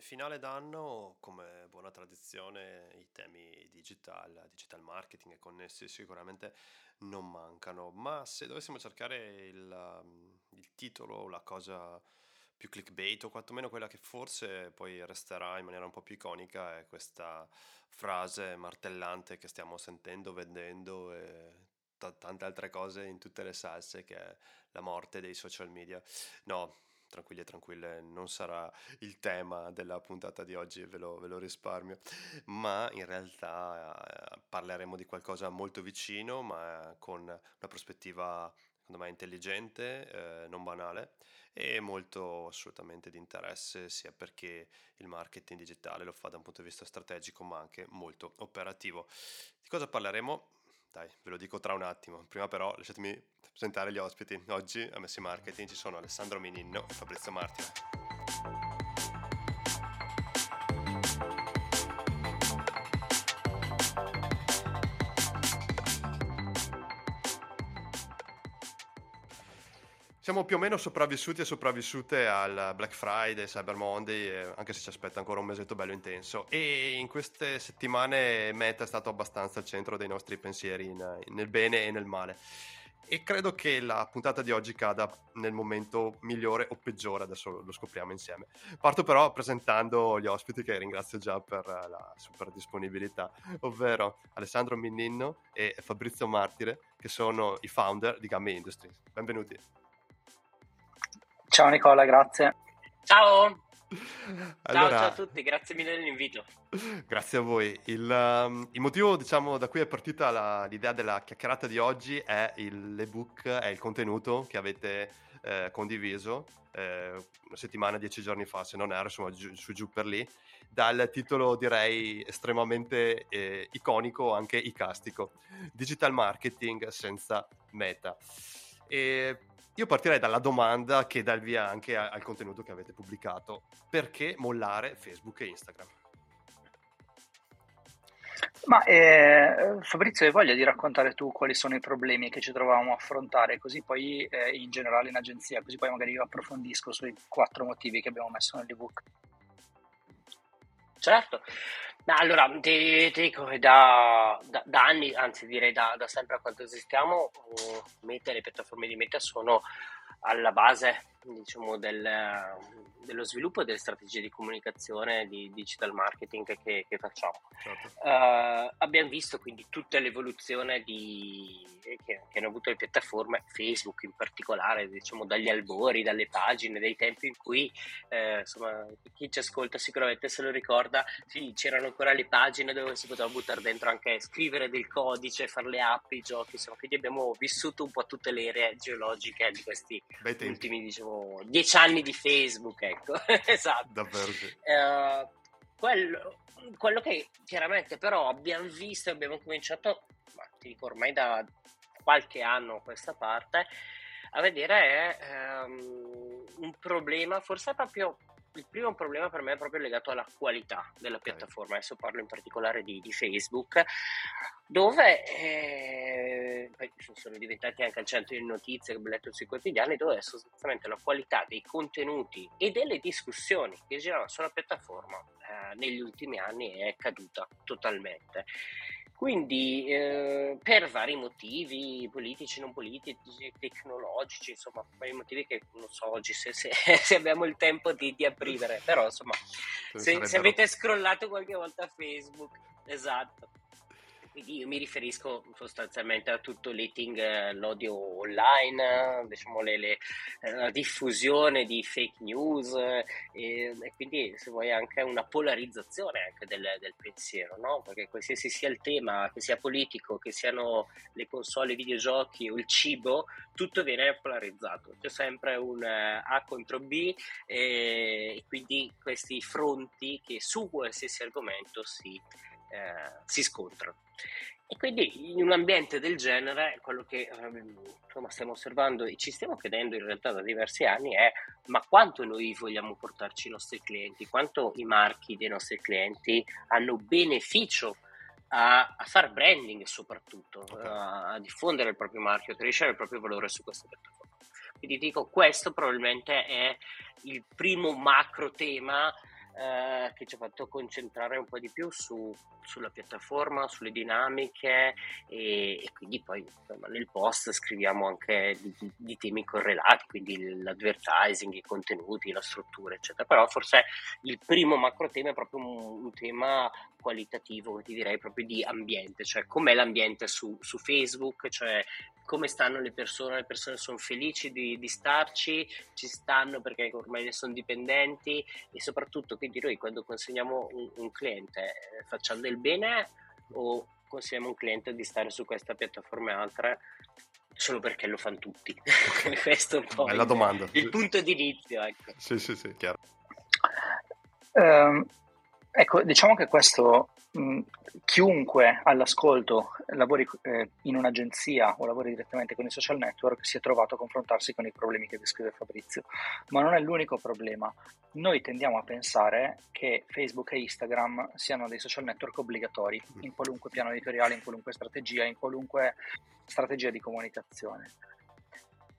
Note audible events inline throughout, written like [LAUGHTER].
finale d'anno, come buona tradizione, i temi digital, digital marketing e connessi sicuramente non mancano, ma se dovessimo cercare il, um, il titolo, la cosa più clickbait o quantomeno quella che forse poi resterà in maniera un po' più iconica è questa frase martellante che stiamo sentendo, vedendo e t- tante altre cose in tutte le salse che è la morte dei social media. No, tranquilli e tranquille, non sarà il tema della puntata di oggi, ve lo, ve lo risparmio, ma in realtà eh, parleremo di qualcosa molto vicino, ma con una prospettiva secondo me intelligente, eh, non banale e molto assolutamente di interesse sia perché il marketing digitale lo fa da un punto di vista strategico ma anche molto operativo. Di cosa parleremo? Dai, ve lo dico tra un attimo. Prima però lasciatemi presentare gli ospiti. Oggi a Messi Marketing ci sono Alessandro Mininno e Fabrizio Martire. Siamo più o meno sopravvissuti e sopravvissute al Black Friday, Cyber Monday, anche se ci aspetta ancora un mesetto bello intenso. E in queste settimane Meta è stato abbastanza al centro dei nostri pensieri in, nel bene e nel male. E credo che la puntata di oggi cada nel momento migliore o peggiore, adesso lo scopriamo insieme. Parto però presentando gli ospiti che ringrazio già per la super disponibilità, ovvero Alessandro Minninno e Fabrizio Martire, che sono i founder di Gamme Industries. Benvenuti. Ciao Nicola, grazie. Ciao. Allora, ciao, ciao, a tutti, grazie mille dell'invito. Grazie a voi. Il, um, il motivo diciamo, da cui è partita la, l'idea della chiacchierata di oggi è il, l'ebook, è il contenuto che avete eh, condiviso eh, una settimana, dieci giorni fa, se non erro, insomma, giù, su giù per lì, dal titolo direi estremamente eh, iconico, anche icastico, Digital Marketing senza meta. E io partirei dalla domanda che dà il via anche al contenuto che avete pubblicato. Perché mollare Facebook e Instagram? Ma eh, Fabrizio, hai voglia di raccontare tu quali sono i problemi che ci trovavamo a affrontare, così poi eh, in generale in agenzia, così poi magari io approfondisco sui quattro motivi che abbiamo messo nell'ebook. Certo, allora ti, ti dico che da, da, da, anni, anzi direi da, da sempre a quanto esistiamo, uh, Meta e le piattaforme di Meta sono alla base diciamo, del, dello sviluppo delle strategie di comunicazione di digital marketing che, che facciamo. Certo. Uh, abbiamo visto quindi tutta l'evoluzione di, che, che, hanno avuto le piattaforme, Facebook in particolare, diciamo dagli albori, dalle pagine, dai tempi in cui eh, insomma, chi ci ascolta sicuramente se lo ricorda, sì, c'erano ancora le pagine dove si poteva buttare dentro anche scrivere del codice, fare le app, i giochi, insomma, quindi abbiamo vissuto un po' tutte le ere geologiche di questi ultimi diciamo dieci anni di Facebook, ecco, [LAUGHS] esatto. Davvero. Uh, quello, quello, che chiaramente però abbiamo visto e abbiamo cominciato, ma ti dico ormai da qualche anno a questa parte, a vedere è um, un problema, forse proprio il primo problema per me è proprio legato alla qualità della piattaforma, adesso parlo in particolare di, di Facebook, dove eh, sono diventati anche al centro di notizie che ho letto sui quotidiani, dove sostanzialmente la qualità dei contenuti e delle discussioni che giravano sulla piattaforma eh, negli ultimi anni è caduta totalmente. Quindi eh, per vari motivi politici, non politici, tecnologici, insomma, vari motivi che non so oggi se, se, [LAUGHS] se abbiamo il tempo di, di aprire, però insomma, se, se avete scrollato qualche volta Facebook, esatto quindi io mi riferisco sostanzialmente a tutto l'eating, eh, l'odio online, diciamo le, le, eh, la diffusione di fake news eh, e, e, quindi se vuoi anche una polarizzazione anche del, del pensiero, no? perché qualsiasi sia il tema, che sia politico, che siano le console, i videogiochi o il cibo, tutto viene polarizzato, c'è sempre un A contro B e, e quindi questi fronti che su qualsiasi argomento si eh, si scontrano. E quindi in un ambiente del genere quello che ehm, insomma, stiamo osservando e ci stiamo chiedendo in realtà da diversi anni è ma quanto noi vogliamo portarci i nostri clienti, quanto i marchi dei nostri clienti hanno beneficio a, a fare branding soprattutto, a, a, diffondere il proprio marchio, a crescere il proprio valore su questa piattaforma. Quindi dico questo probabilmente è il primo macro tema eh, che ci ha fatto concentrare un po' di più su, sulla piattaforma, sulle dinamiche e, e quindi poi insomma, nel post scriviamo anche di, di, di, temi correlati, quindi l'advertising, i contenuti, la struttura, eccetera. Però forse il primo macro tema è proprio un, un tema qualitativo, ti direi proprio di ambiente, cioè com'è l'ambiente su, su Facebook, cioè come stanno le persone, le persone sono felici di, di, starci, ci stanno perché ormai ne sono dipendenti e soprattutto quindi noi quando consegniamo un, un cliente eh, facciamo del bene o consigliamo un cliente di stare su questa piattaforma e altre solo perché lo fanno tutti? [LAUGHS] Questo è un po' Bella il, domanda. il punto di inizio. Ecco. Sì, sì, sì, chiaro. Um, ecco, diciamo che questo Mm, chiunque all'ascolto lavori eh, in un'agenzia o lavori direttamente con i social network si è trovato a confrontarsi con i problemi che descrive Fabrizio, ma non è l'unico problema. Noi tendiamo a pensare che Facebook e Instagram siano dei social network obbligatori in qualunque piano editoriale, in qualunque strategia, in qualunque strategia di comunicazione.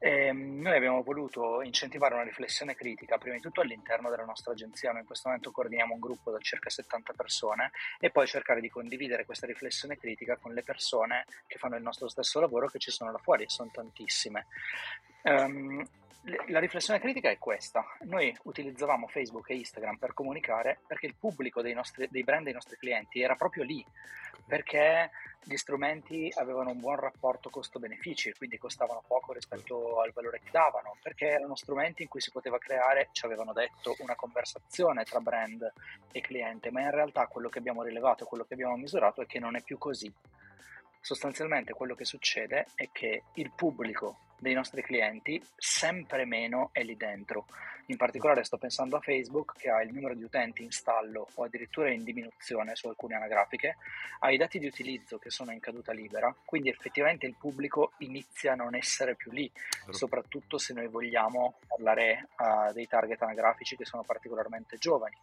E ehm, noi abbiamo voluto incentivare una riflessione critica, prima di tutto all'interno della nostra agenzia, noi in questo momento coordiniamo un gruppo da circa 70 persone e poi cercare di condividere questa riflessione critica con le persone che fanno il nostro stesso lavoro che ci sono là fuori e sono tantissime. Um, la riflessione critica è questa. Noi utilizzavamo Facebook e Instagram per comunicare perché il pubblico dei, nostri, dei brand dei nostri clienti era proprio lì, perché gli strumenti avevano un buon rapporto costo-benefici, quindi costavano poco rispetto al valore che davano, perché erano strumenti in cui si poteva creare, ci avevano detto, una conversazione tra brand e cliente, ma in realtà quello che abbiamo rilevato, quello che abbiamo misurato è che non è più così. Sostanzialmente quello che succede è che il pubblico dei nostri clienti sempre meno è lì dentro. In particolare sto pensando a Facebook che ha il numero di utenti in stallo o addirittura in diminuzione su alcune anagrafiche, ha i dati di utilizzo che sono in caduta libera, quindi effettivamente il pubblico inizia a non essere più lì, soprattutto se noi vogliamo parlare uh, dei target anagrafici che sono particolarmente giovani.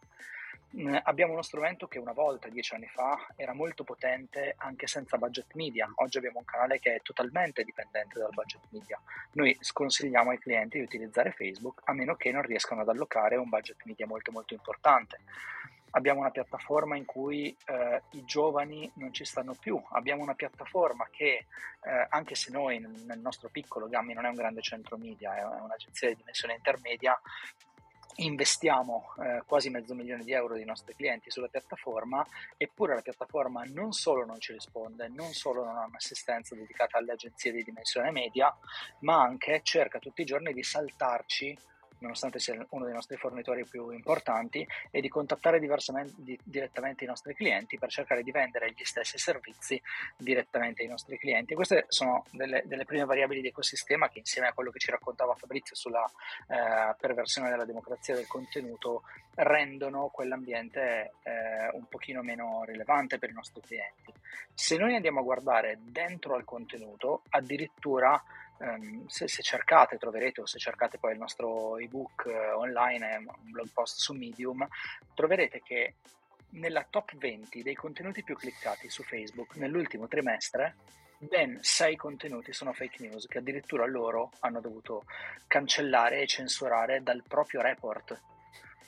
Mm, abbiamo uno strumento che una volta, dieci anni fa, era molto potente anche senza budget media. Oggi abbiamo un canale che è totalmente dipendente dal budget media. Noi sconsigliamo ai clienti di utilizzare Facebook a meno che non riescano ad allocare un budget media molto molto importante. Abbiamo una piattaforma in cui eh, i giovani non ci stanno più, abbiamo una piattaforma che, eh, anche se noi nel nostro piccolo Gammi non è un grande centro media, è un'agenzia di dimensione intermedia, investiamo eh, quasi mezzo milione di euro dei nostri clienti sulla piattaforma, eppure la piattaforma non solo non ci risponde, non solo non ha un'assistenza dedicata alle agenzie di dimensione media, ma anche cerca tutti i giorni di saltarci nonostante sia uno dei nostri fornitori più importanti, e di contattare di, direttamente i nostri clienti per cercare di vendere gli stessi servizi direttamente ai nostri clienti. queste sono delle, delle prime variabili di ecosistema che insieme a quello che ci raccontava Fabrizio sulla eh, perversione della democrazia del contenuto rendono quell'ambiente eh, un pochino meno rilevante per i nostri clienti. Se noi andiamo a guardare dentro al contenuto, addirittura Um, se, se, cercate, troverete, o se cercate poi il nostro ebook uh, online, un blog post su Medium, troverete che nella top 20 dei contenuti più cliccati su Facebook nell'ultimo trimestre, ben 6 contenuti sono fake news che addirittura loro hanno dovuto cancellare e censurare dal proprio report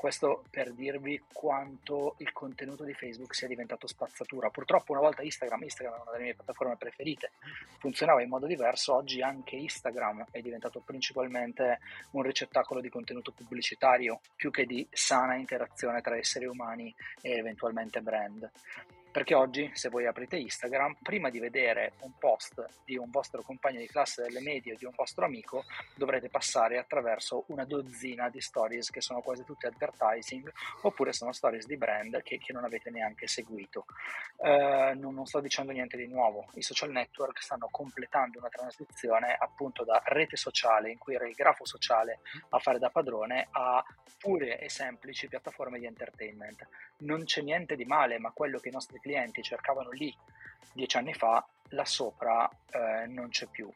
questo per dirvi quanto il contenuto di Facebook sia diventato spazzatura. Purtroppo una volta Instagram, Instagram è una delle mie piattaforme preferite, funzionava in modo diverso, oggi anche Instagram è diventato principalmente un ricettacolo di contenuto pubblicitario più che di sana interazione tra esseri umani e eventualmente brand. Perché oggi, se voi aprite Instagram, prima di vedere un post di un vostro compagno di classe delle medie o di un vostro amico, dovrete passare attraverso una dozzina di stories che sono quasi tutte advertising, oppure sono stories di brand che, che non avete neanche seguito. Eh, non, non sto dicendo niente di nuovo, i social network stanno completando una transizione appunto da rete sociale in cui era il grafo sociale a fare da padrone a pure e semplici piattaforme di entertainment. Non c'è niente di male, ma quello che i nostri clienti cercavano lì dieci anni fa, là sopra eh, non c'è più.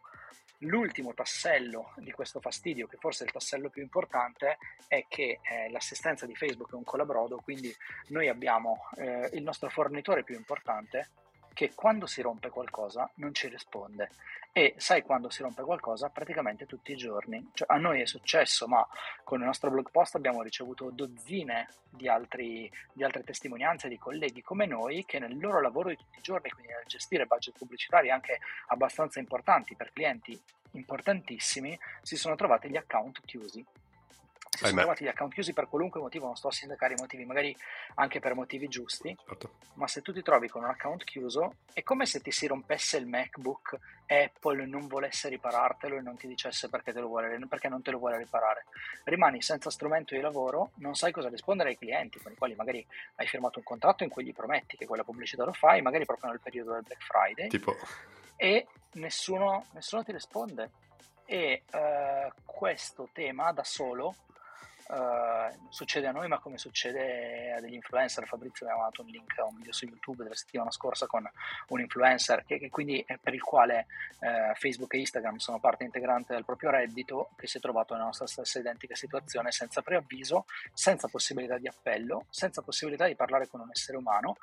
L'ultimo tassello di questo fastidio, che forse è il tassello più importante, è che eh, l'assistenza di Facebook è un colabrodo, quindi noi abbiamo eh, il nostro fornitore più importante, che quando si rompe qualcosa non ci risponde. E sai quando si rompe qualcosa? Praticamente tutti i giorni. Cioè, a noi è successo, ma con il nostro blog post abbiamo ricevuto dozzine di, altri, di altre testimonianze di colleghi come noi che nel loro lavoro di tutti i giorni, quindi nel gestire budget pubblicitari anche abbastanza importanti per clienti importantissimi, si sono trovati gli account chiusi si sono trovati gli account chiusi per qualunque motivo, non sto a sindacare i motivi, magari anche per motivi giusti, certo. ma se tu ti trovi con un account chiuso è come se ti si rompesse il MacBook e Apple non volesse riparartelo e non ti dicesse perché, te vuole, perché non te lo vuole riparare. Rimani senza strumento di lavoro, non sai cosa rispondere ai clienti con i quali magari hai firmato un contratto in cui gli prometti che quella pubblicità lo fai, magari proprio nel periodo del Black Friday, tipo... e nessuno, nessuno ti risponde. E uh, questo tema da solo Uh, succede a noi, ma come succede a degli influencer. Fabrizio mi ha mandato un link a un video su YouTube della settimana scorsa con un influencer che, che quindi è per il quale uh, Facebook e Instagram sono parte integrante del proprio reddito, che si è trovato nella nostra stessa identica situazione senza preavviso, senza possibilità di appello, senza possibilità di parlare con un essere umano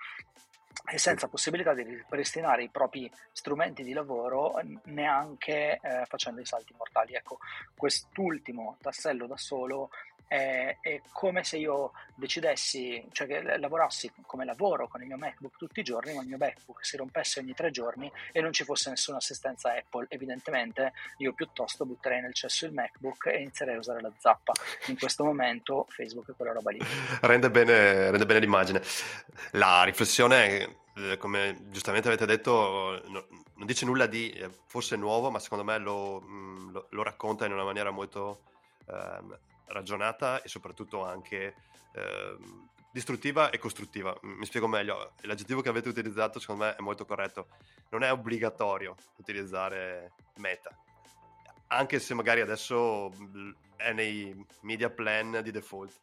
e senza possibilità di ripristinare i propri strumenti di lavoro neanche eh, facendo i salti mortali. Ecco, quest'ultimo tassello da solo è, è, come se io decidessi, cioè che lavorassi come lavoro con il mio MacBook tutti i giorni, ma il mio MacBook si rompesse ogni tre giorni e non ci fosse nessuna assistenza Apple. Evidentemente io piuttosto butterei nel cesso il MacBook e inizierei a usare la zappa. In questo momento Facebook è quella roba lì. Rende bene, rende bene l'immagine. La riflessione eh, come giustamente avete detto, no, non dice nulla di eh, forse nuovo, ma secondo me lo, mm, lo, lo racconta in una maniera molto ehm, ragionata e soprattutto anche eh, distruttiva e costruttiva. Mi spiego meglio, l'aggettivo che avete utilizzato secondo me è molto corretto. Non è obbligatorio utilizzare meta, anche se magari adesso è nei media plan di default,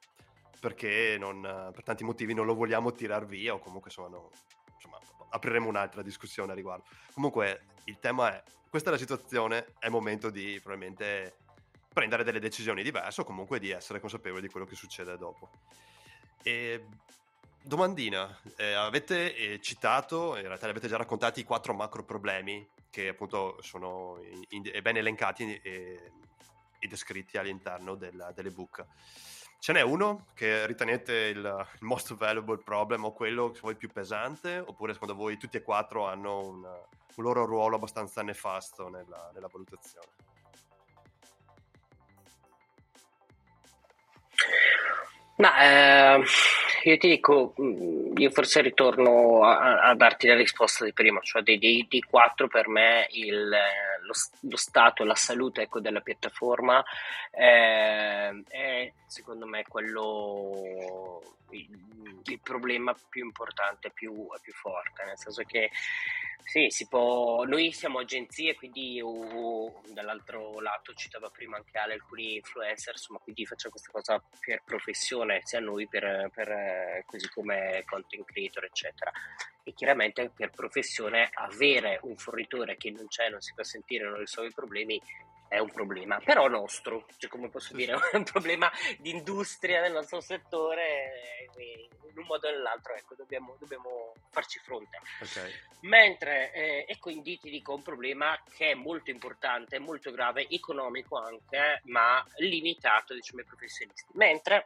perché non, per tanti motivi non lo vogliamo tirar via o comunque insomma, no, insomma apriremo un'altra discussione a riguardo. Comunque il tema è, questa è la situazione, è il momento di probabilmente prendere delle decisioni diverse o comunque di essere consapevoli di quello che succede dopo. E domandina, eh, avete eh, citato, in realtà li avete già raccontati i quattro macro problemi che appunto sono in, in, ben elencati e, e descritti all'interno del, dell'ebook. Ce n'è uno che ritenete il, il, most valuable problem o quello che vuoi più pesante, oppure secondo voi tutti e quattro hanno un, un loro ruolo abbastanza nefasto nella, nella valutazione? Ma eh, io ti dico, mm, io forse ritorno a, a darti la risposta di prima, cioè dei, dei, dei quattro per me il, lo, lo, stato, la salute ecco, della piattaforma eh, è secondo me quello il, il problema più importante, più, più forte, nel senso che sì, si può. Noi siamo agenzie, quindi uh, dall'altro lato citava prima anche Ale alcuni influencer, insomma, quindi facciamo questa cosa per professione, sia noi per, per così come content creator, eccetera. E chiaramente per professione avere un fornitore che non c'è, non si può sentire, non risolve i problemi è un problema, però nostro, cioè come posso dire, è [LAUGHS] un problema di industria del nostro settore, in un modo o nell'altro, ecco, dobbiamo, dobbiamo farci fronte. Okay. Mentre, eh, e quindi ti dico un problema che è molto importante, molto grave, economico anche, ma limitato, diciamo, ai professionisti. Mentre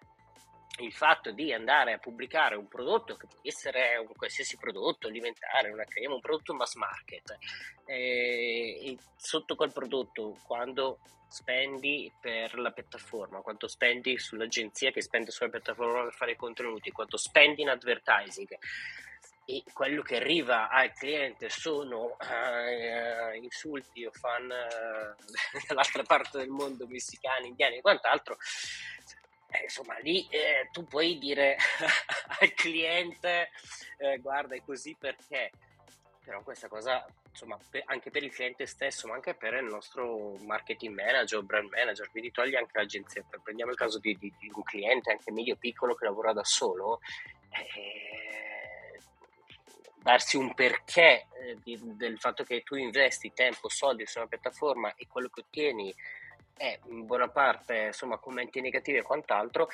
il fatto di andare a pubblicare un prodotto che può essere un qualsiasi prodotto alimentare, una crema, un prodotto mass market, eh, sotto quel prodotto quando spendi per la piattaforma, quanto spendi sull'agenzia che spende sulla piattaforma per fare i contenuti, quanto spendi in advertising e quello che arriva al cliente sono uh, insulti o fan [LAUGHS] uh, dall'altra parte del mondo, messicani, indiani e quant'altro, eh, insomma, lì eh, tu puoi dire [LAUGHS] al cliente, eh, guarda, è così perché, però questa cosa, insomma, per, anche per il cliente stesso, ma anche per il nostro marketing manager brand manager, quindi togli anche l'agenzia. Prendiamo il caso di, di, di un cliente anche medio piccolo che lavora da solo, eh, darsi un perché eh, di, del fatto che tu investi tempo, soldi su una piattaforma e quello che ottieni è in buona parte insomma commenti negativi e quant'altro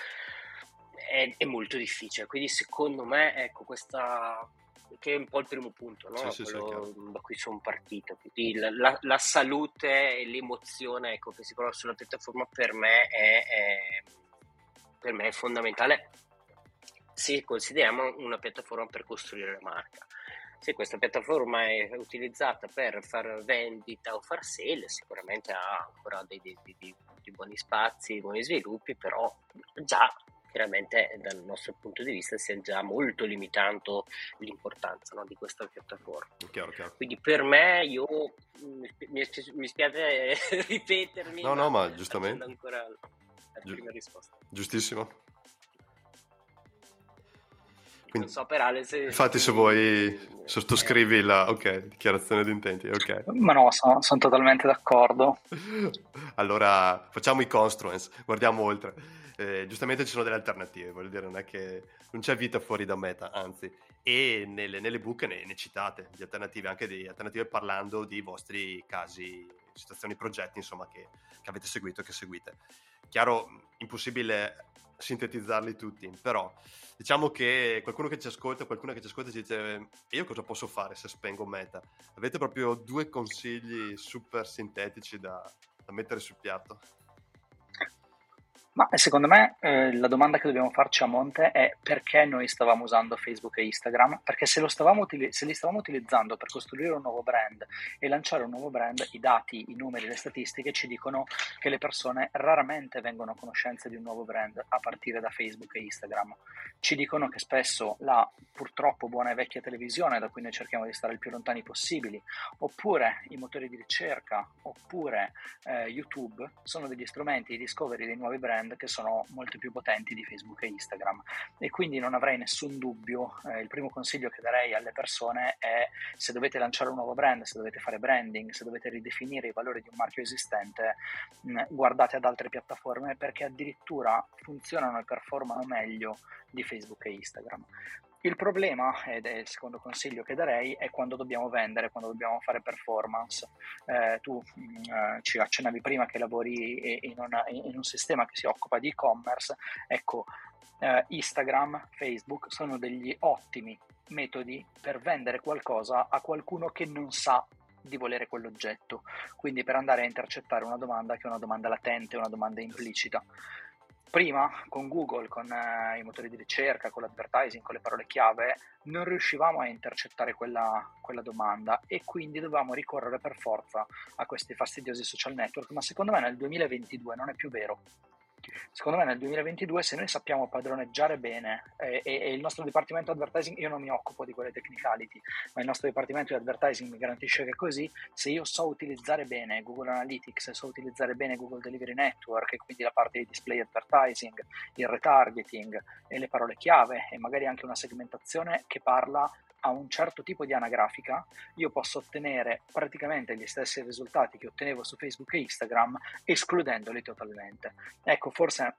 è, è molto difficile quindi secondo me ecco questa che è un po' il primo punto, no? Sì, sì, da cui sono partito. Quindi la, la, la, salute e l'emozione ecco, che si prova sulla piattaforma per me è, è, per me è fondamentale se consideriamo una piattaforma per costruire la marca. Se questa piattaforma è utilizzata per far vendita o far sale, sicuramente ha ancora dei, dei, dei, dei buoni spazi, buoni sviluppi, però già chiaramente dal nostro punto di vista si è già molto limitato l'importanza no, di questa piattaforma. Chiaro, chiaro. Quindi per me io mi, mi spiace [LAUGHS] ripetermi. No, no, ma giustamente. ancora la Gi- prima risposta. Giustissimo. Quindi, non so per Ale se... Infatti se vuoi sottoscrivi la ok, dichiarazione di intenti, ok. Ma no, sono, sono totalmente d'accordo. allora facciamo i constraints, guardiamo oltre. Eh, giustamente ci sono delle alternative, voglio dire, non è che non c'è vita fuori da meta, anzi, e nelle, nelle book ne, ne, citate di alternative, anche di alternative parlando di vostri casi, situazioni, progetti, insomma, che, che avete seguito e che seguite. Chiaro, impossibile sintetizzarli tutti, però diciamo che qualcuno che ci ascolta, qualcuno che ci ascolta ci dice io cosa posso fare se spengo meta? Avete proprio due consigli super sintetici da, da mettere sul piatto? Ma secondo me eh, la domanda che dobbiamo farci a monte è perché noi stavamo usando Facebook e Instagram? Perché se, utili- se, li stavamo utilizzando per costruire un nuovo brand e lanciare un nuovo brand, i dati, i numeri, le statistiche ci dicono che le persone raramente vengono a conoscenza di un nuovo brand a partire da Facebook e Instagram. Ci dicono che spesso la purtroppo buona e vecchia televisione, da cui noi cerchiamo di stare il più lontani possibili, oppure i motori di ricerca, oppure eh, YouTube, sono degli strumenti di discovery dei nuovi brand brand che sono molto più potenti di Facebook e Instagram e quindi non avrei nessun dubbio. Eh, il primo consiglio che darei alle persone è se dovete lanciare un nuovo brand, se dovete fare branding, se dovete ridefinire i valori di un marchio esistente, mh, guardate ad altre piattaforme perché addirittura funzionano e performano meglio di Facebook e Instagram. Il problema, ed è il secondo consiglio che darei, è quando dobbiamo vendere, quando dobbiamo fare performance. Eh, tu mh, mm, eh, ci accennavi prima che lavori in, una, in, un sistema che si occupa di e-commerce. Ecco, eh, Instagram, Facebook sono degli ottimi metodi per vendere qualcosa a qualcuno che non sa di volere quell'oggetto, quindi per andare a intercettare una domanda che è una domanda latente, una domanda implicita. Prima con Google, con eh, i motori di ricerca, con l'advertising, con le parole chiave, non riuscivamo a intercettare quella, quella, domanda e quindi dovevamo ricorrere per forza a questi fastidiosi social network, ma secondo me nel 2022 non è più vero. Secondo me nel 2022 se noi sappiamo padroneggiare bene eh, e, e, il nostro dipartimento advertising, io non mi occupo di quelle technicality, ma il nostro dipartimento di advertising mi garantisce che così, se io so utilizzare bene Google Analytics, so utilizzare bene Google Delivery Network e quindi la parte di display advertising, il retargeting e le parole chiave e magari anche una segmentazione che parla a un certo tipo di anagrafica, io posso ottenere praticamente gli stessi risultati che ottenevo su Facebook e Instagram, escludendoli totalmente. Ecco, forse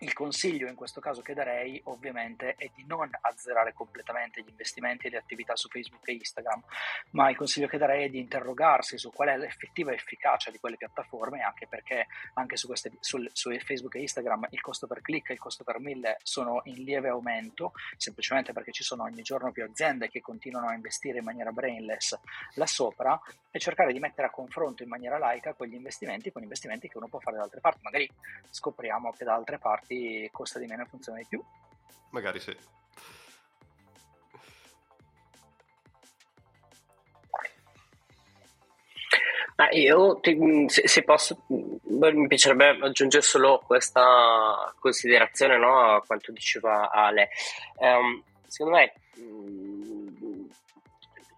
il consiglio in questo caso che darei ovviamente è di non azzerare completamente gli investimenti e le attività su Facebook e Instagram, ma il consiglio che darei è di interrogarsi su qual è l'effettiva efficacia di quelle piattaforme, anche perché anche su, queste, su, su Facebook e Instagram il costo per click e il costo per mille sono in lieve aumento, semplicemente perché ci sono ogni giorno più aziende che continuano a investire in maniera brainless là sopra e cercare di mettere a confronto in maniera laica quegli investimenti con investimenti che uno può fare da altre parti. Magari scopriamo che da altre parti costa di meno e funziona di più. Magari sì. Ah, io ti, se, se, posso, mi piacerebbe aggiungere solo questa considerazione no, a quanto diceva Ale. Um, secondo me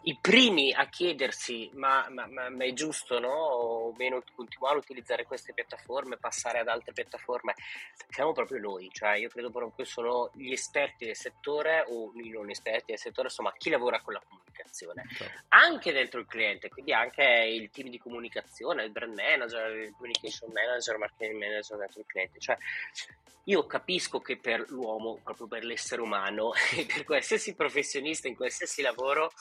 i primi a chiedersi ma, ma, ma, ma, è giusto no? o meno continuare a utilizzare queste piattaforme, passare ad altre piattaforme, siamo proprio noi, cioè io credo proprio sono gli esperti del settore o i non esperti del settore, insomma chi lavora con la comunicazione, okay. anche dentro il cliente, quindi anche il team di comunicazione, il brand manager, il communication manager, il marketing manager dentro il cliente, cioè io capisco che per l'uomo, proprio per l'essere umano [LAUGHS] e per qualsiasi professionista in qualsiasi lavoro,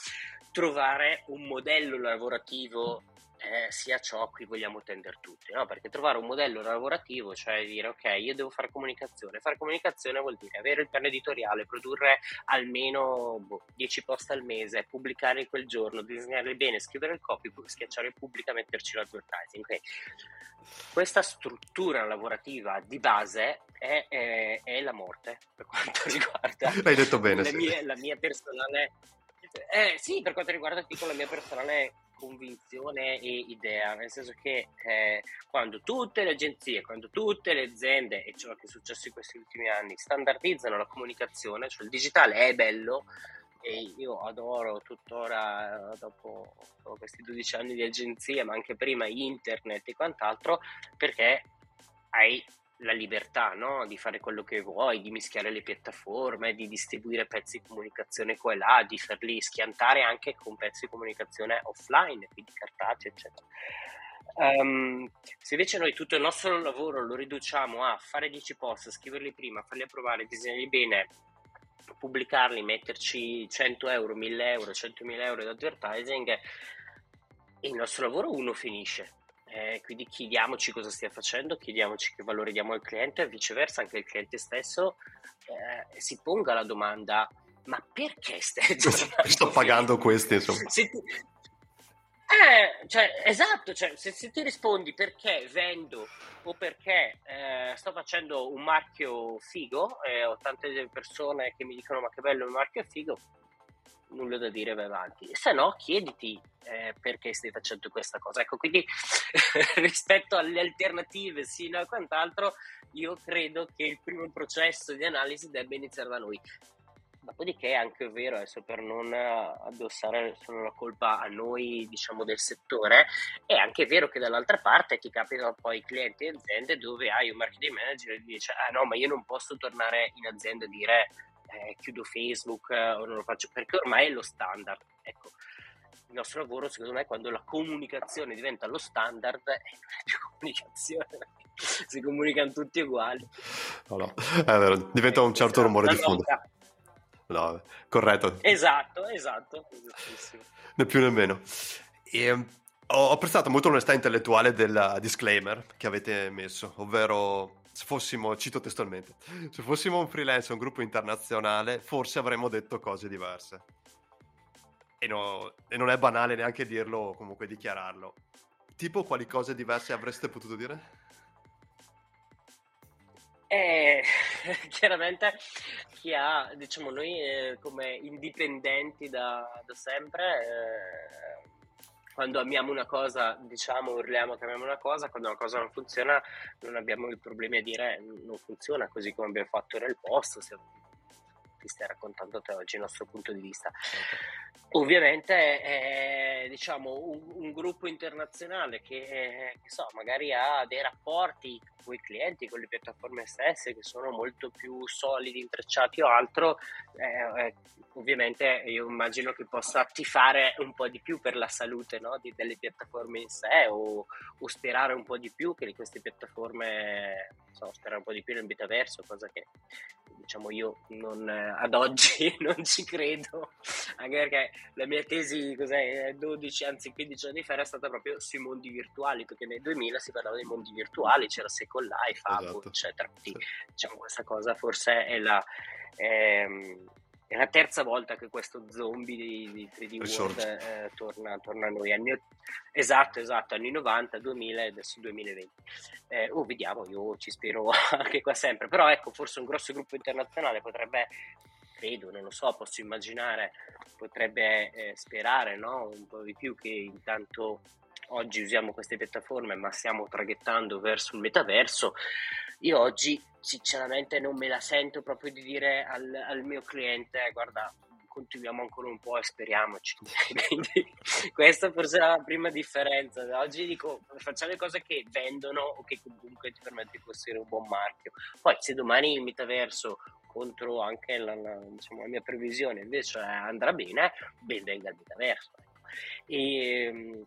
trovare un modello lavorativo eh, sia ciò a cui vogliamo tendere tutti, no? perché trovare un modello lavorativo, cioè dire ok, io devo fare comunicazione, fare comunicazione vuol dire avere il piano editoriale, produrre almeno boh, 10 post al mese, pubblicare quel giorno, disegnare bene, scrivere il copy, schiacciare pubblica, metterci l'advertising. Quindi, questa struttura lavorativa di base è, è, è, la morte per quanto [LAUGHS] riguarda Hai detto bene, la, sì. mia, la mia personale... Eh, sì, per quanto riguarda la mia personale convinzione e idea, nel senso che eh, quando tutte le agenzie, quando tutte le aziende, e ciò che è successo in questi ultimi anni, standardizzano la comunicazione, cioè il digitale è bello, e io adoro tuttora, dopo questi 12 anni di agenzie, ma anche prima internet e quant'altro, perché hai la libertà no? di fare quello che vuoi, di mischiare le piattaforme, di distribuire pezzi di comunicazione qua e là, di farli schiantare anche con pezzi di comunicazione offline, quindi cartacei, eccetera. Um, se invece noi tutto il nostro lavoro lo riduciamo a fare 10 post, scriverli prima, farli approvare, disegnarli bene, pubblicarli, metterci 100 euro, 1000 euro, 100.000 euro di advertising, il nostro lavoro uno finisce eh, quindi chiediamoci cosa stia facendo, chiediamoci che valore diamo al cliente e viceversa anche il cliente stesso eh, si ponga la domanda ma perché stai [LAUGHS] Sto pagando questi insomma. Se tu... Eh, cioè, esatto, cioè, se, se, ti rispondi perché vendo o perché eh, sto facendo un marchio figo, eh, ho tante persone che mi dicono ma che bello il marchio figo, nulla da dire, vai avanti. Se no, chiediti eh, perché stai facendo questa cosa. Ecco, quindi [LAUGHS] rispetto alle alternative, sino a quant'altro, io credo che il primo processo di analisi debba iniziare da noi. Dopodiché è anche vero, adesso per non addossare solo la colpa a noi, diciamo, del settore, è anche vero che dall'altra parte ti capitano poi clienti e aziende dove hai un marketing manager e dice, ah no, ma io non posso tornare in azienda e dire eh, chiudo Facebook eh, o non lo faccio perché ormai è lo standard. Ecco, il nostro lavoro secondo me quando la comunicazione diventa lo standard eh, non è più [LAUGHS] comunicazione, si comunicano tutti uguali. No, no, è vero, diventa un certo rumore di fondo. No, corretto. Esatto, esatto, Né più né meno. E, ehm, ho apprezzato molto l'onestà intellettuale del disclaimer che avete messo, ovvero se fossimo, cito testualmente, se fossimo un freelance un gruppo internazionale, forse avremmo detto cose diverse. E, no, e non è banale neanche dirlo o comunque dichiararlo. Tipo quali cose diverse avreste potuto dire? Eh, [LAUGHS] chiaramente chi ha, diciamo, noi eh, come indipendenti da, da sempre, eh, quando amiamo una cosa diciamo urliamo che amiamo una cosa, quando una cosa non funziona non abbiamo il problema a dire non funziona così come abbiamo fatto nel post, se ti stai raccontando te oggi il nostro punto di vista. Ovviamente è diciamo, un, un, gruppo internazionale che, che so, magari ha dei rapporti con i clienti, con le piattaforme stesse che sono molto più solidi, intrecciati o altro, eh, eh, ovviamente io immagino che possa tifare un po' di più per la salute no? di, delle piattaforme in sé o, o, sperare un po' di più che queste piattaforme, so, sperare un po' di più nel metaverso, cosa che diciamo io non, ad oggi [LAUGHS] non ci credo, anche perché la mia tesi cos'è, 12 anzi 15 anni fa era stata proprio sui mondi virtuali, perché nel 2000 si parlava dei mondi virtuali, c'era Second Life, esatto. eccetera. Quindi, diciamo questa cosa forse è la... È, è la terza volta che questo zombie di, di 3D World eh, torna, torna, a noi. Anni, esatto, esatto, anni 90, 2000 e adesso 2020. Eh, oh, vediamo, io ci spero [LAUGHS] anche qua sempre. Però ecco, forse un grosso gruppo internazionale potrebbe, credo, non lo so, posso immaginare, potrebbe eh, sperare no? un po' di più che intanto oggi usiamo queste piattaforme ma stiamo traghettando verso il metaverso io oggi sinceramente non me la sento proprio di dire al, al mio cliente guarda continuiamo ancora un po' e speriamoci. [LAUGHS] Quindi questa forse è la prima differenza. Oggi dico facciamo le cose che vendono o che comunque ti permettono di costruire un buon marchio. Poi se domani il metaverso contro anche la, la, diciamo, la mia previsione invece andrà bene, ben venga il metaverso. Ecco. E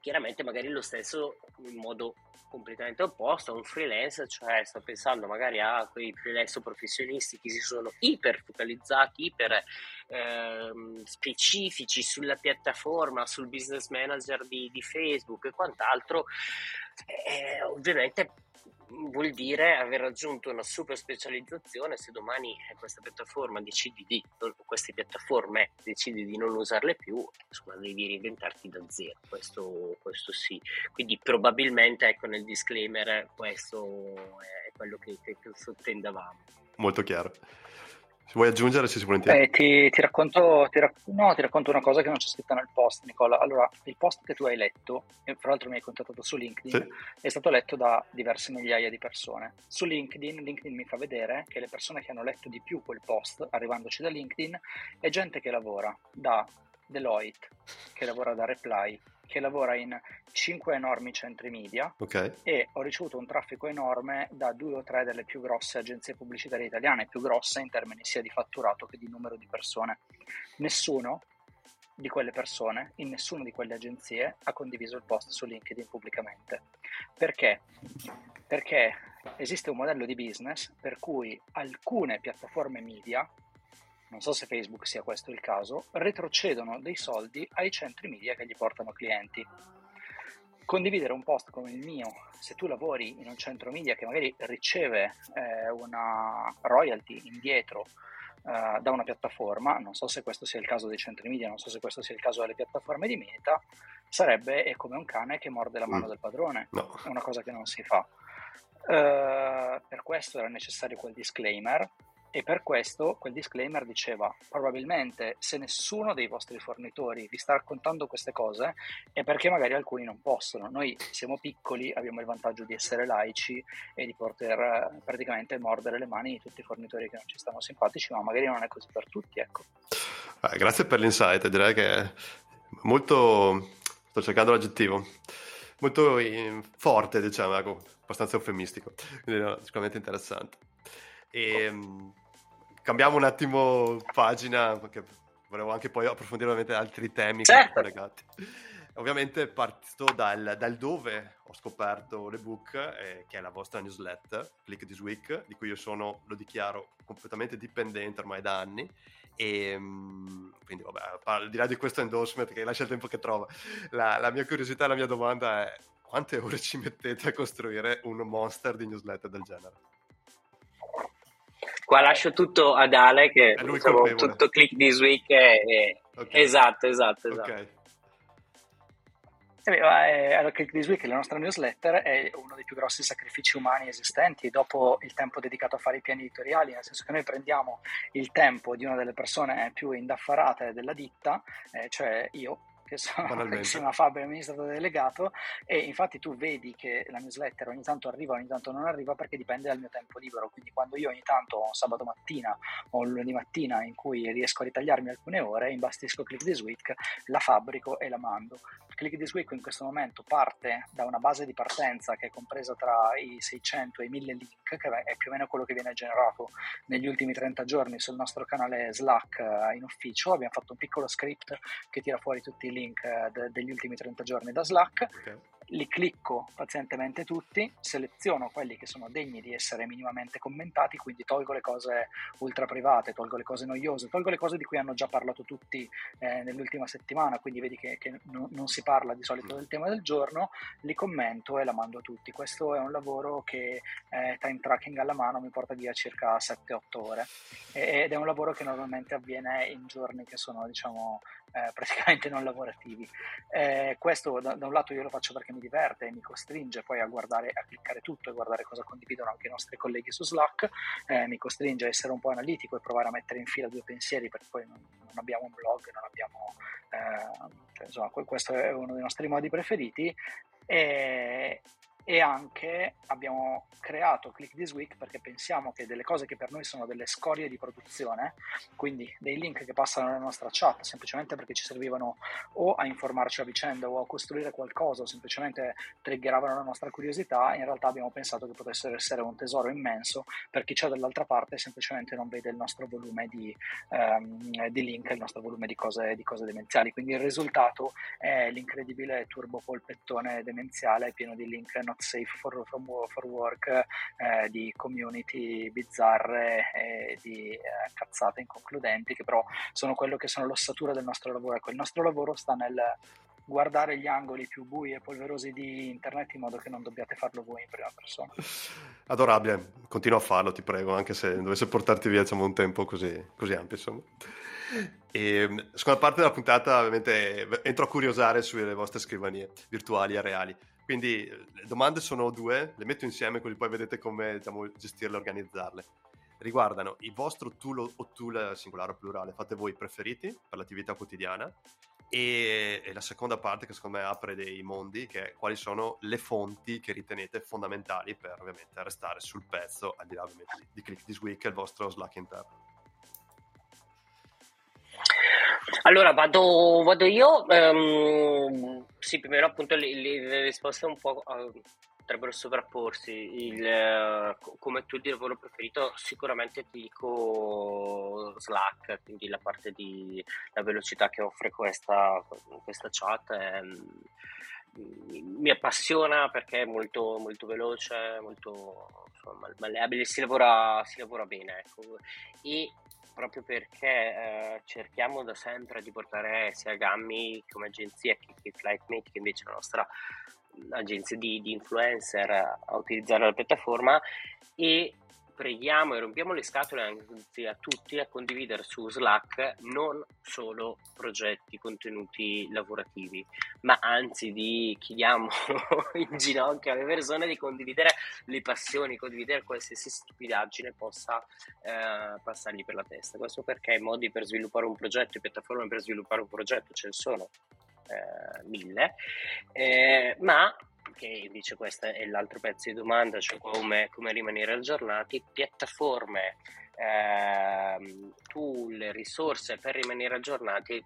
chiaramente magari lo stesso in modo completamente opposto, un freelance, cioè sto pensando magari a quei freelance professionisti che si sono iper focalizzati, iper eh, specifici sulla piattaforma, sul business manager di, di Facebook e quant'altro, eh, ovviamente vuol dire aver raggiunto una super specializzazione se domani questa piattaforma decidi di queste piattaforme decidi di non usarle più insomma devi reinventarti da zero. Questo, questo sì. Quindi probabilmente ecco nel disclaimer questo è quello che, che, sottendavamo molto chiaro se vuoi aggiungere, si volentieri. Eh, ti, ti, racconto, ti, rac- no, ti, racconto, una cosa che non c'è scritta nel post, Nicola. Allora, il post che tu hai letto, e fra l'altro mi hai contattato su LinkedIn, sì. è stato letto da diverse migliaia di persone. Su LinkedIn, LinkedIn mi fa vedere che le persone che hanno letto di più quel post, arrivandoci da LinkedIn, è gente che lavora da Deloitte, che lavora da Reply, che lavora in cinque enormi centri media okay. e ho ricevuto un traffico enorme da due o tre delle più grosse agenzie pubblicitarie italiane, più grosse in termini sia di fatturato che di numero di persone. Nessuno di quelle persone, in nessuna di quelle agenzie, ha condiviso il post su LinkedIn pubblicamente. Perché? Perché esiste un modello di business per cui alcune piattaforme media non so se Facebook sia questo il caso, retrocedono dei soldi ai centri media che gli portano clienti. Condividere un post come il mio, se tu lavori in un centro media che magari riceve eh, una royalty indietro eh, da una piattaforma, non so se questo sia il caso dei centri media, non so se questo sia il caso delle piattaforme di meta, sarebbe è come un cane che morde la mano mm. del padrone, no. è una cosa che non si fa. Uh, per questo era necessario quel disclaimer e per questo quel disclaimer diceva probabilmente se nessuno dei vostri fornitori vi sta raccontando queste cose è perché magari alcuni non possono. Noi siamo piccoli, abbiamo il vantaggio di essere laici e di poter eh, praticamente mordere le mani di tutti i fornitori che non ci stanno simpatici, ma magari non è così per tutti. Ecco. Ah, grazie per l'insight, direi che è molto, sto cercando l'aggettivo, molto forte diciamo, ecco, abbastanza eufemistico, quindi no, sicuramente interessante. E, ehm, cambiamo un attimo pagina perché volevo anche poi approfondire ovviamente altri temi certo. collegati. Ovviamente parto dal, dal, dove ho scoperto l'ebook, eh, che è la vostra newsletter, Click This Week, di cui io sono, lo dichiaro, completamente dipendente ormai da anni. E ehm, quindi, vabbè, al di là di questo endorsement che lascia il tempo che trova, la, la mia curiosità e la mia domanda è quante ore ci mettete a costruire un monster di newsletter del genere? Qua lascio tutto ad Ale che diciamo, tutto click this week è, okay. esatto, esatto, esatto. Okay. Eh, allora, Click This Week, la nostra newsletter, è uno dei più grossi sacrifici umani esistenti dopo il tempo dedicato a fare i piani editoriali, nel senso che noi prendiamo il tempo di una delle persone più indaffarate della ditta, eh, cioè io, che sono [LAUGHS] insieme a Fabio amministratore delegato e infatti tu vedi che la newsletter ogni tanto arriva, ogni tanto non arriva perché dipende dal mio tempo libero, quindi quando io ogni tanto ho un sabato mattina o un lunedì mattina in cui riesco a ritagliarmi alcune ore, imbastisco Click This Week, la fabbrico e la mando. Click This Week in questo momento parte da una base di partenza che è compresa tra i 600 e i 1000 link, che è più o meno quello che viene generato negli ultimi 30 giorni sul nostro canale Slack eh, in ufficio. Abbiamo fatto un piccolo script che tira fuori tutti i link eh, de- degli ultimi 30 giorni da Slack. Okay li clicco pazientemente tutti, seleziono quelli che sono degni di essere minimamente commentati, quindi tolgo le cose ultra private, tolgo le cose noiose, tolgo le cose di cui hanno già parlato tutti eh, nell'ultima settimana, quindi vedi che, che non, non, si parla di solito del tema del giorno, li commento e la mando a tutti. Questo è un lavoro che eh, time tracking alla mano mi porta via circa 7-8 ore ed è un lavoro che normalmente avviene in giorni che sono diciamo eh, praticamente non lavorativi. Eh, questo da, da, un lato io lo faccio perché mi diverte e mi costringe poi a guardare, a cliccare tutto e guardare cosa condividono anche i nostri colleghi su Slack, eh, mi costringe a essere un po' analitico e provare a mettere in fila due pensieri perché poi non, non abbiamo un blog, non abbiamo, eh, cioè, insomma, questo è uno dei nostri modi preferiti. E, e anche abbiamo creato Click This Week perché pensiamo che delle cose che per noi sono delle scorie di produzione, quindi dei link che passano nella nostra chat semplicemente perché ci servivano o a informarci a vicenda o a costruire qualcosa o semplicemente triggeravano la nostra curiosità, in realtà abbiamo pensato che potessero essere un tesoro immenso per chi c'è dall'altra parte e semplicemente non vede il nostro volume di, um, di link, il nostro volume di cose, di cose demenziali. Quindi il risultato è l'incredibile turbo polpettone demenziale pieno di link not safe for, for work, eh, di community bizzarre e di eh, cazzate inconcludenti, che però sono quello che sono l'ossatura del nostro lavoro. Ecco, il nostro lavoro sta nel guardare gli angoli più bui e polverosi di internet in modo che non dobbiate farlo voi in prima persona. Adorabile, continua a farlo, ti prego, anche se dovesse portarti via diciamo, un tempo così, così ampio. Insomma. E, seconda parte della puntata, ovviamente, entro a curiosare sulle vostre scrivanie virtuali e reali. Quindi le domande sono due, le metto insieme così poi vedete come diciamo, gestirle e organizzarle. Riguardano il vostro tool o tool singolare o plurale, fate voi preferiti per l'attività quotidiana e, e, la seconda parte che secondo me apre dei mondi, che è quali sono le fonti che ritenete fondamentali per ovviamente restare sul pezzo, al di là ovviamente di, di Click This Week e il vostro Slack interno. Allora vado, vado io, um, sì più appunto le, le risposte un po' uh, potrebbero sovrapporsi. Il, uh, come tuo di lavoro preferito sicuramente ti dico Slack, quindi la parte di la velocità che offre questa, questa chat è, mi appassiona perché è molto, molto veloce, molto insomma, si lavora, si lavora bene. Ecco. E proprio perché eh, cerchiamo da sempre di portare sia Gammi come agenzia che, che Flightmate, che invece è la nostra agenzia di, di influencer, a utilizzare la piattaforma e preghiamo e rompiamo le scatole anzi a tutti a condividere su Slack non solo progetti, contenuti lavorativi, ma anzi di chiediamo [LAUGHS] in ginocchio alle persone di condividere le passioni, condividere qualsiasi stupidaggine possa eh, passargli per la testa. Questo perché i modi per sviluppare un progetto, piattaforme per sviluppare un progetto ce ne sono eh, mille, eh, ma che invece questo è l'altro pezzo di domanda, cioè come, come rimanere aggiornati, piattaforme, eh, tool, risorse per rimanere aggiornati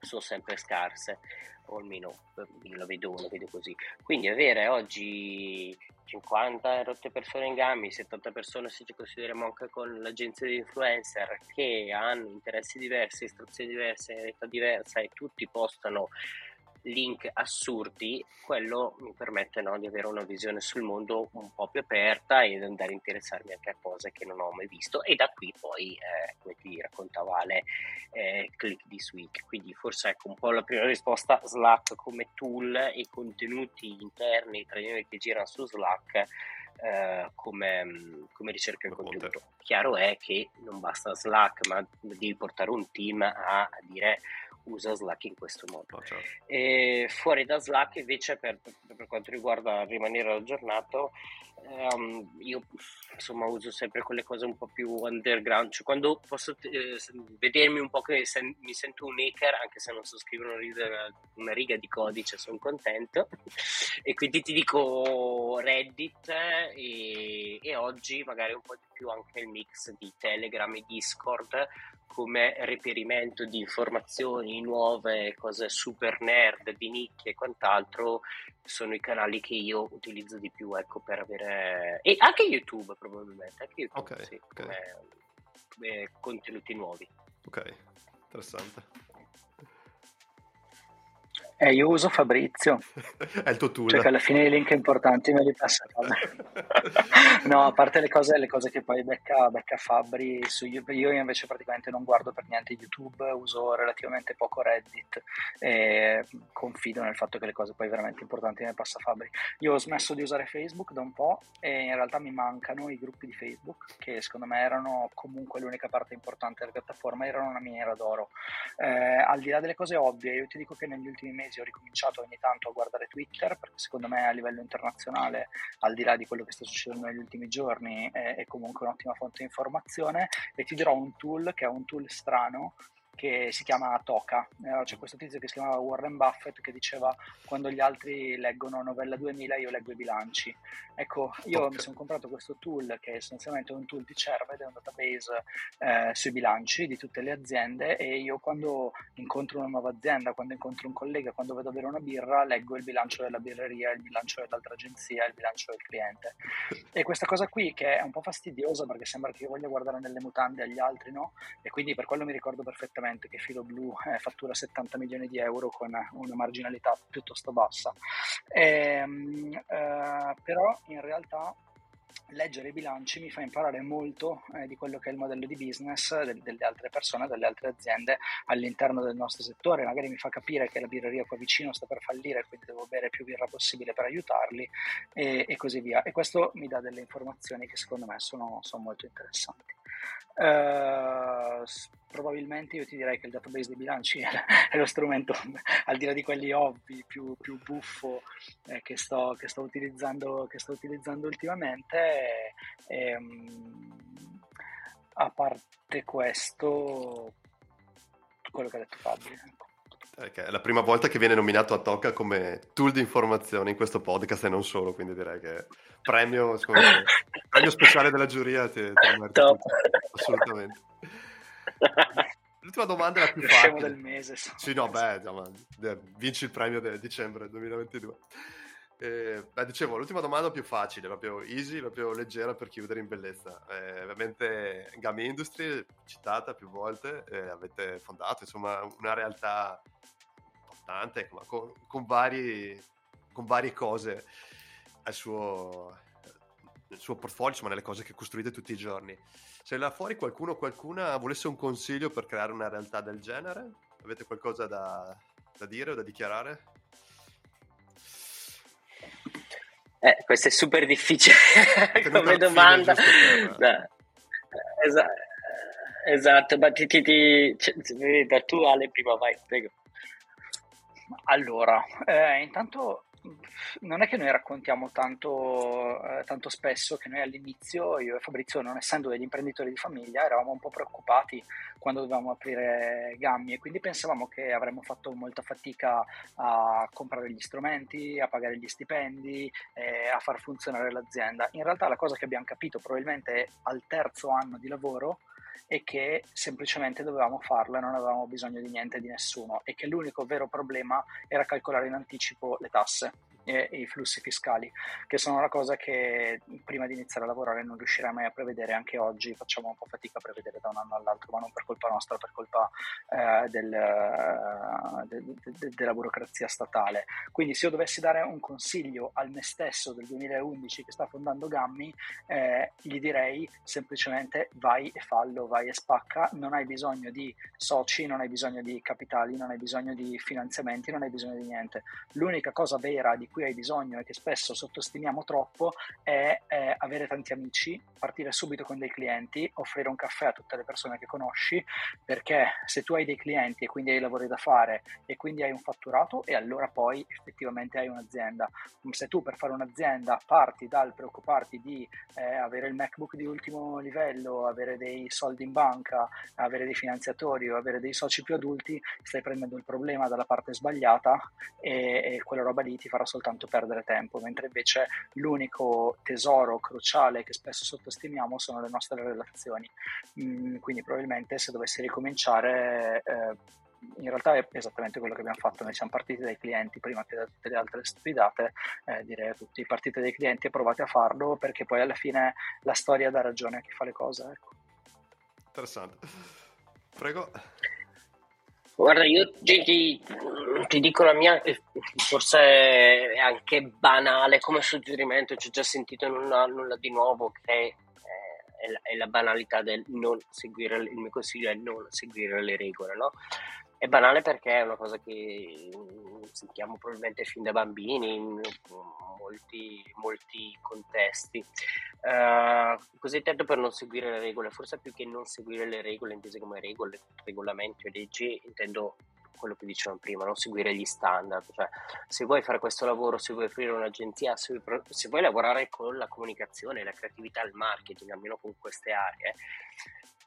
sono sempre scarse, o almeno io la vedo, la vedo così. Quindi avere oggi 50 rotte persone in gambi, 70 persone se ci consideriamo anche con l'agenzia di influencer che hanno interessi diversi, istruzioni diverse, età diversa e tutti postano link assurdi, quello mi permette no, di avere una visione sul mondo un po' più aperta e di andare a interessarmi anche a cose che non ho mai visto e da qui poi, eh, come ti raccontava Ale, eh, Click This Week. Quindi forse ecco un po' la prima risposta, Slack come tool e contenuti interni tra di noi che girano su Slack eh, come, come, ricerca del contenuto. Chiaro è che non basta Slack, ma devi portare un team a dire usa Slack in questo modo. Oh, certo. fuori da Slack invece per, per, quanto riguarda rimanere aggiornato, um, io insomma uso sempre quelle cose un po' più underground, cioè quando posso eh, vedermi un po' che se, mi sento un hacker, anche se non so scrivere una riga, una riga di codice, sono contento. [LAUGHS] e quindi ti dico Reddit e, e oggi magari un po' di più anche il mix di Telegram e Discord come reperimento di informazioni nuove, cose super nerd, di nicchia e quant'altro, sono i canali che io utilizzo di più, ecco, per avere... E anche YouTube probabilmente, anche YouTube, okay, sì, okay. Come, come contenuti nuovi. Ok, interessante. Eh, io uso Fabrizio. [LAUGHS] è il tuo tool. Cioè che alla fine i link importanti me li passa [LAUGHS] [LAUGHS] No, a parte le cose, le cose che poi becca, becca Fabri su YouTube, io invece praticamente non guardo per niente YouTube, uso relativamente poco Reddit e confido nel fatto che le cose poi veramente importanti me le passa Fabri. Io ho smesso di usare Facebook da un po' e in realtà mi mancano i gruppi di Facebook che secondo me erano comunque l'unica parte importante della piattaforma, erano una miniera d'oro. Eh, al di là delle cose ovvie, io ti dico che negli ultimi mesi mesi ho ricominciato ogni tanto a guardare Twitter perché secondo me a livello internazionale, al di là di quello che sta succedendo negli ultimi giorni, è, è comunque un'ottima fonte di informazione. E ti dirò un tool che è un tool strano che si chiama Toca. C'è questo tizio che si chiamava Warren Buffett che diceva quando gli altri leggono novella 2000 io leggo i bilanci. Ecco, io okay. mi sono comprato questo tool che è essenzialmente un tool di Cerved, è un database eh, sui bilanci di tutte le aziende e io quando incontro una nuova azienda, quando incontro un collega, quando vedo bere una birra, leggo il bilancio della birreria, il bilancio dell'altra agenzia, il bilancio del cliente. E questa cosa qui che è un po' fastidiosa perché sembra che io voglia guardare nelle mutande agli altri, no? E quindi per quello mi ricordo perfettamente momento che Filo Blu eh, fattura 70 milioni di euro con una marginalità piuttosto bassa. E, ehm, eh, però in realtà leggere i bilanci mi fa imparare molto eh, di quello che è il modello di business de- delle altre persone, delle altre aziende all'interno del nostro settore, magari mi fa capire che la birreria qua vicino sta per fallire, quindi devo bere più birra possibile per aiutarli e, e così via. E questo mi dà delle informazioni che secondo me sono, sono molto interessanti. Uh, probabilmente io ti direi che il database dei bilanci [LAUGHS] è, lo strumento, al di là di quelli ovvi, più, più buffo eh, che, sto, che, sto utilizzando, che sto utilizzando ultimamente. E, um, a parte questo, quello che ha detto Fabio. Ecco. Okay, è la prima volta che viene nominato a Tocca come tool di informazione in questo podcast e non solo, quindi direi che premio, me, [LAUGHS] premio speciale della giuria ti, ti assolutamente. L'ultima domanda è la più facile. del mese. Sì, no, beh, vinci il premio del dicembre 2022. Eh, beh, dicevo, l'ultima domanda più facile, proprio easy, proprio leggera per chiudere in bellezza. Eh, ovviamente Gami Industry, citata più volte, eh, avete fondato insomma una realtà importante con, con, vari, con varie cose al suo, nel suo portfolio, insomma nelle cose che costruite tutti i giorni. Se là fuori qualcuno o qualcuna volesse un consiglio per creare una realtà del genere, avete qualcosa da, da dire o da dichiarare? Eh, questo è super difficile [LAUGHS] [LAUGHS] come domanda. Per... Esatto, esatto, ma ti, ti, ti... Cioè, da tu Ale prima vai, prego. Allora, eh, intanto non è che noi raccontiamo tanto, eh, tanto, spesso che noi all'inizio, io e Fabrizio, non essendo degli imprenditori di famiglia, eravamo un po' preoccupati quando dovevamo aprire Gammi e quindi pensavamo che avremmo fatto molta fatica a comprare gli strumenti, a pagare gli stipendi, eh, a far funzionare l'azienda. In realtà la cosa che abbiamo capito probabilmente al terzo anno di lavoro e che semplicemente dovevamo farlo e non avevamo bisogno di niente di nessuno e che l'unico vero problema era calcolare in anticipo le tasse e, i flussi fiscali, che sono una cosa che prima di iniziare a lavorare non riuscirei mai a prevedere, anche oggi facciamo un po' fatica a prevedere da un anno all'altro, ma non per colpa nostra, per colpa eh, del, de, de, de, della burocrazia statale. Quindi se io dovessi dare un consiglio al me stesso del 2011 che sta fondando Gammi, eh, gli direi semplicemente vai e fallo, vai e spacca, non hai bisogno di soci, non hai bisogno di capitali, non hai bisogno di finanziamenti, non hai bisogno di niente. L'unica cosa vera di cui cui hai bisogno e che spesso sottostimiamo troppo è, è avere tanti amici, partire subito con dei clienti, offrire un caffè a tutte le persone che conosci, perché se tu hai dei clienti e quindi hai lavori da fare e quindi hai un fatturato e allora poi effettivamente hai un'azienda. Se tu per fare un'azienda parti dal preoccuparti di eh, avere il MacBook di ultimo livello, avere dei soldi in banca, avere dei finanziatori o avere dei soci più adulti, stai prendendo il problema dalla parte sbagliata e, e quella roba lì ti farà soltanto soltanto perdere tempo, mentre invece l'unico tesoro cruciale che spesso sottostimiamo sono le nostre relazioni. Mm, quindi probabilmente se dovessi ricominciare... Eh, in realtà è esattamente quello che abbiamo fatto, noi siamo partiti dai clienti prima che da tutte le altre stupidate, eh, direi a tutti, partite dai clienti e provate a farlo perché poi alla fine la storia dà ragione a chi fa le cose. Ecco. Interessante. Prego. Guarda, io ti, ti, ti, dico la mia, forse è anche banale come suggerimento, ci ho già sentito nulla, nulla di nuovo, che è, è, la, è, la, banalità del non seguire, il mio consiglio è non seguire le regole, no? È banale perché è una cosa che sentiamo probabilmente fin da bambini in molti, molti contesti. Uh, così tanto per non seguire le regole, forse più che non seguire le regole, intese come regole, regolamenti o leggi, intendo quello che dicevamo prima, non seguire gli standard. Cioè, se vuoi fare questo lavoro, se vuoi aprire un'agenzia, se vuoi, se vuoi lavorare con la comunicazione, la creatività, il marketing, almeno con queste aree,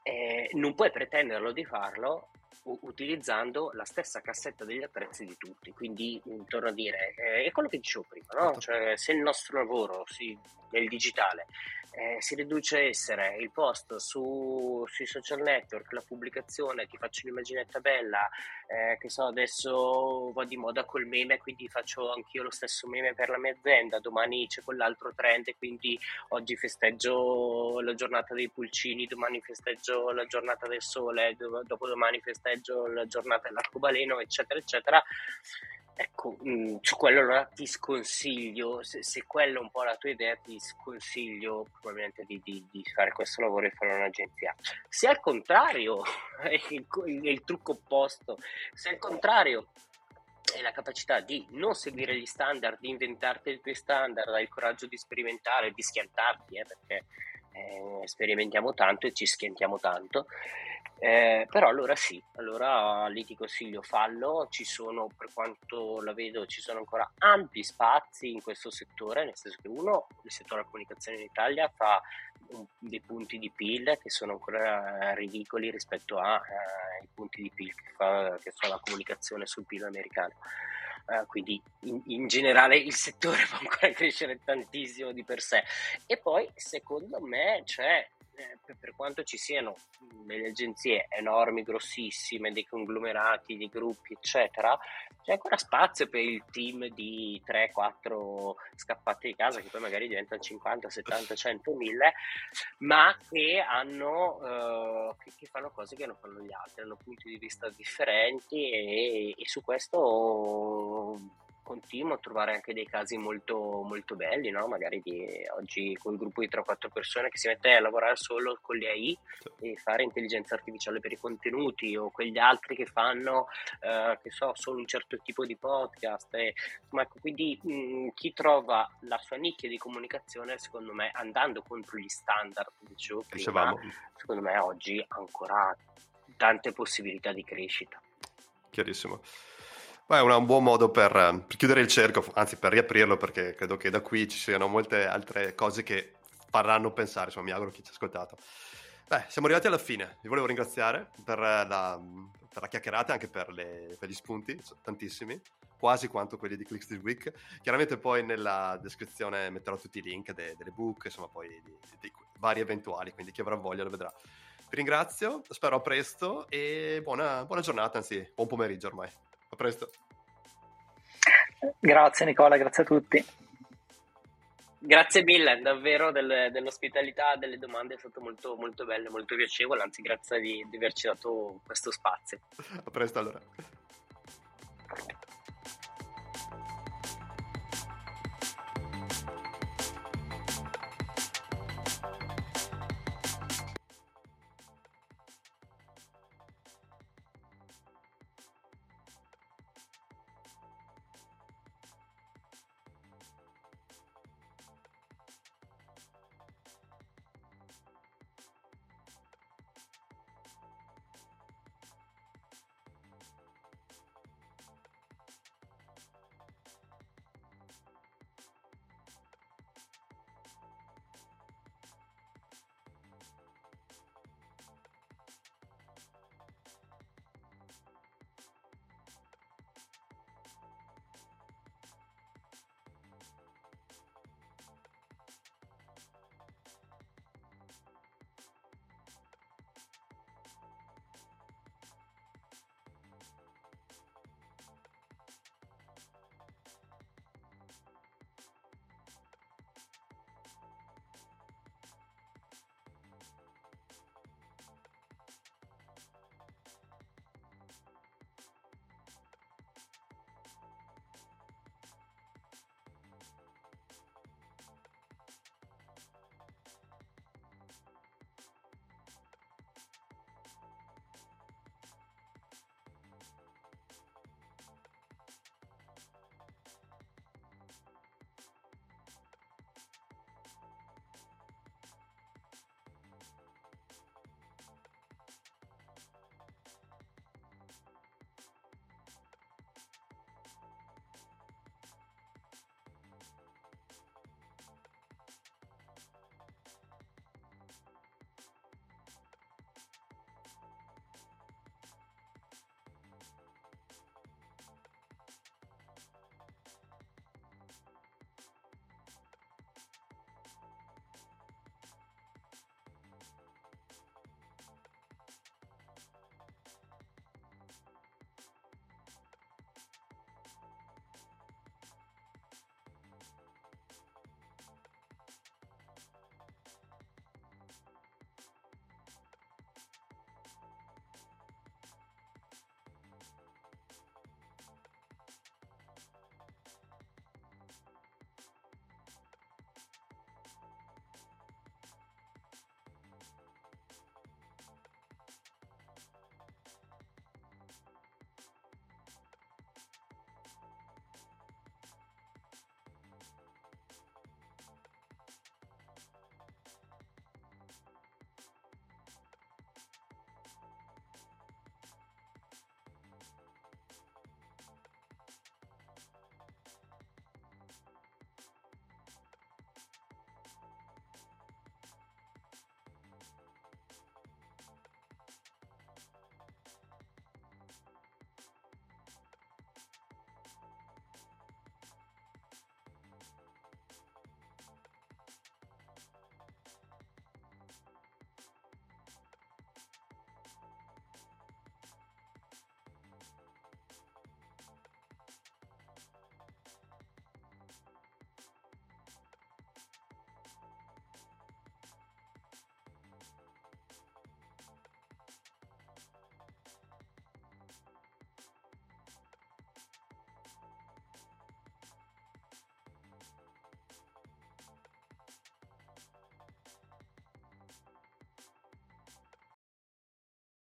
eh, non puoi pretenderlo di farlo utilizzando la stessa cassetta degli attrezzi di tutti. Quindi, torno a dire, eh, è quello che dicevo prima, no? Certo. cioè, se il nostro lavoro si, nel digitale eh, si riduce a essere il post su, sui social network, la pubblicazione, ti faccio un'immaginetta bella, eh, che so, adesso va di moda col meme, quindi faccio anch'io lo stesso meme per la mia azienda, domani c'è quell'altro trend, quindi oggi festeggio la giornata dei pulcini, domani festeggio la giornata del sole, dopodomani festeggio festeggio la giornata dell'arcobaleno, eccetera, eccetera. Ecco, mh, mm, su quello allora ti sconsiglio, se, se quella è un po' la tua idea, ti sconsiglio probabilmente di, di, di fare questo lavoro e fare un'agenzia. Se al contrario, [LAUGHS] è il, è il trucco opposto, se al contrario è la capacità di non seguire gli standard, di inventarti i tuoi standard, hai il coraggio di sperimentare, di schiantarti, eh, perché eh, sperimentiamo tanto e ci schiantiamo tanto. Eh, però allora sì, allora lì ti consiglio fallo, ci sono per quanto la vedo ci sono ancora ampi spazi in questo settore, nel senso che uno, il settore della comunicazione in Italia fa un, dei punti di PIL che sono ancora ridicoli rispetto ai eh, punti di PIL che, fa, che fa la comunicazione sul PIL americano. Uh, quindi in, in, generale il settore [LAUGHS] può ancora crescere tantissimo di per sé. E poi secondo me c'è eh, per quanto ci siano delle agenzie enormi, grossissime, dei conglomerati, dei gruppi, eccetera, c'è ancora spazio per il team di 3-4 scappati di casa che poi magari diventano 50, 70, 100, 1000, ma che hanno che, che, fanno cose che non fanno gli altri, hanno punti di vista differenti e, e su questo continuo a trovare anche dei casi molto, molto belli, no? magari di, oggi con gruppo di 3-4 persone che si mette a lavorare solo con le AI e fare intelligenza artificiale per i contenuti o quegli altri che fanno, eh, che so, solo un certo tipo di podcast. E, ma ecco, quindi mh, chi trova la sua nicchia di comunicazione, secondo me, andando contro gli standard, dicevo prima, secondo me oggi ha ancora tante possibilità di crescita. Chiarissimo. Beh, è un buon modo per, per, chiudere il cerchio, anzi per riaprirlo, perché credo che da qui ci siano molte altre cose che faranno pensare, insomma mi auguro chi ci ha ascoltato. Beh, siamo arrivati alla fine, vi volevo ringraziare per la, per la chiacchierata, anche per, le, per, gli spunti, tantissimi, quasi quanto quelli di Clicks This Week. Chiaramente poi nella descrizione metterò tutti i link de, delle book, insomma poi di, di vari eventuali, quindi chi avrà voglia lo vedrà. Vi ringrazio, spero a presto e buona, buona giornata, anzi buon pomeriggio ormai. A presto. Grazie Nicola, grazie a tutti. Grazie mille, davvero del, dell'ospitalità, delle domande, è stato molto, molto bello, molto piacevole, anzi grazie di, di averci dato questo spazio. A presto allora.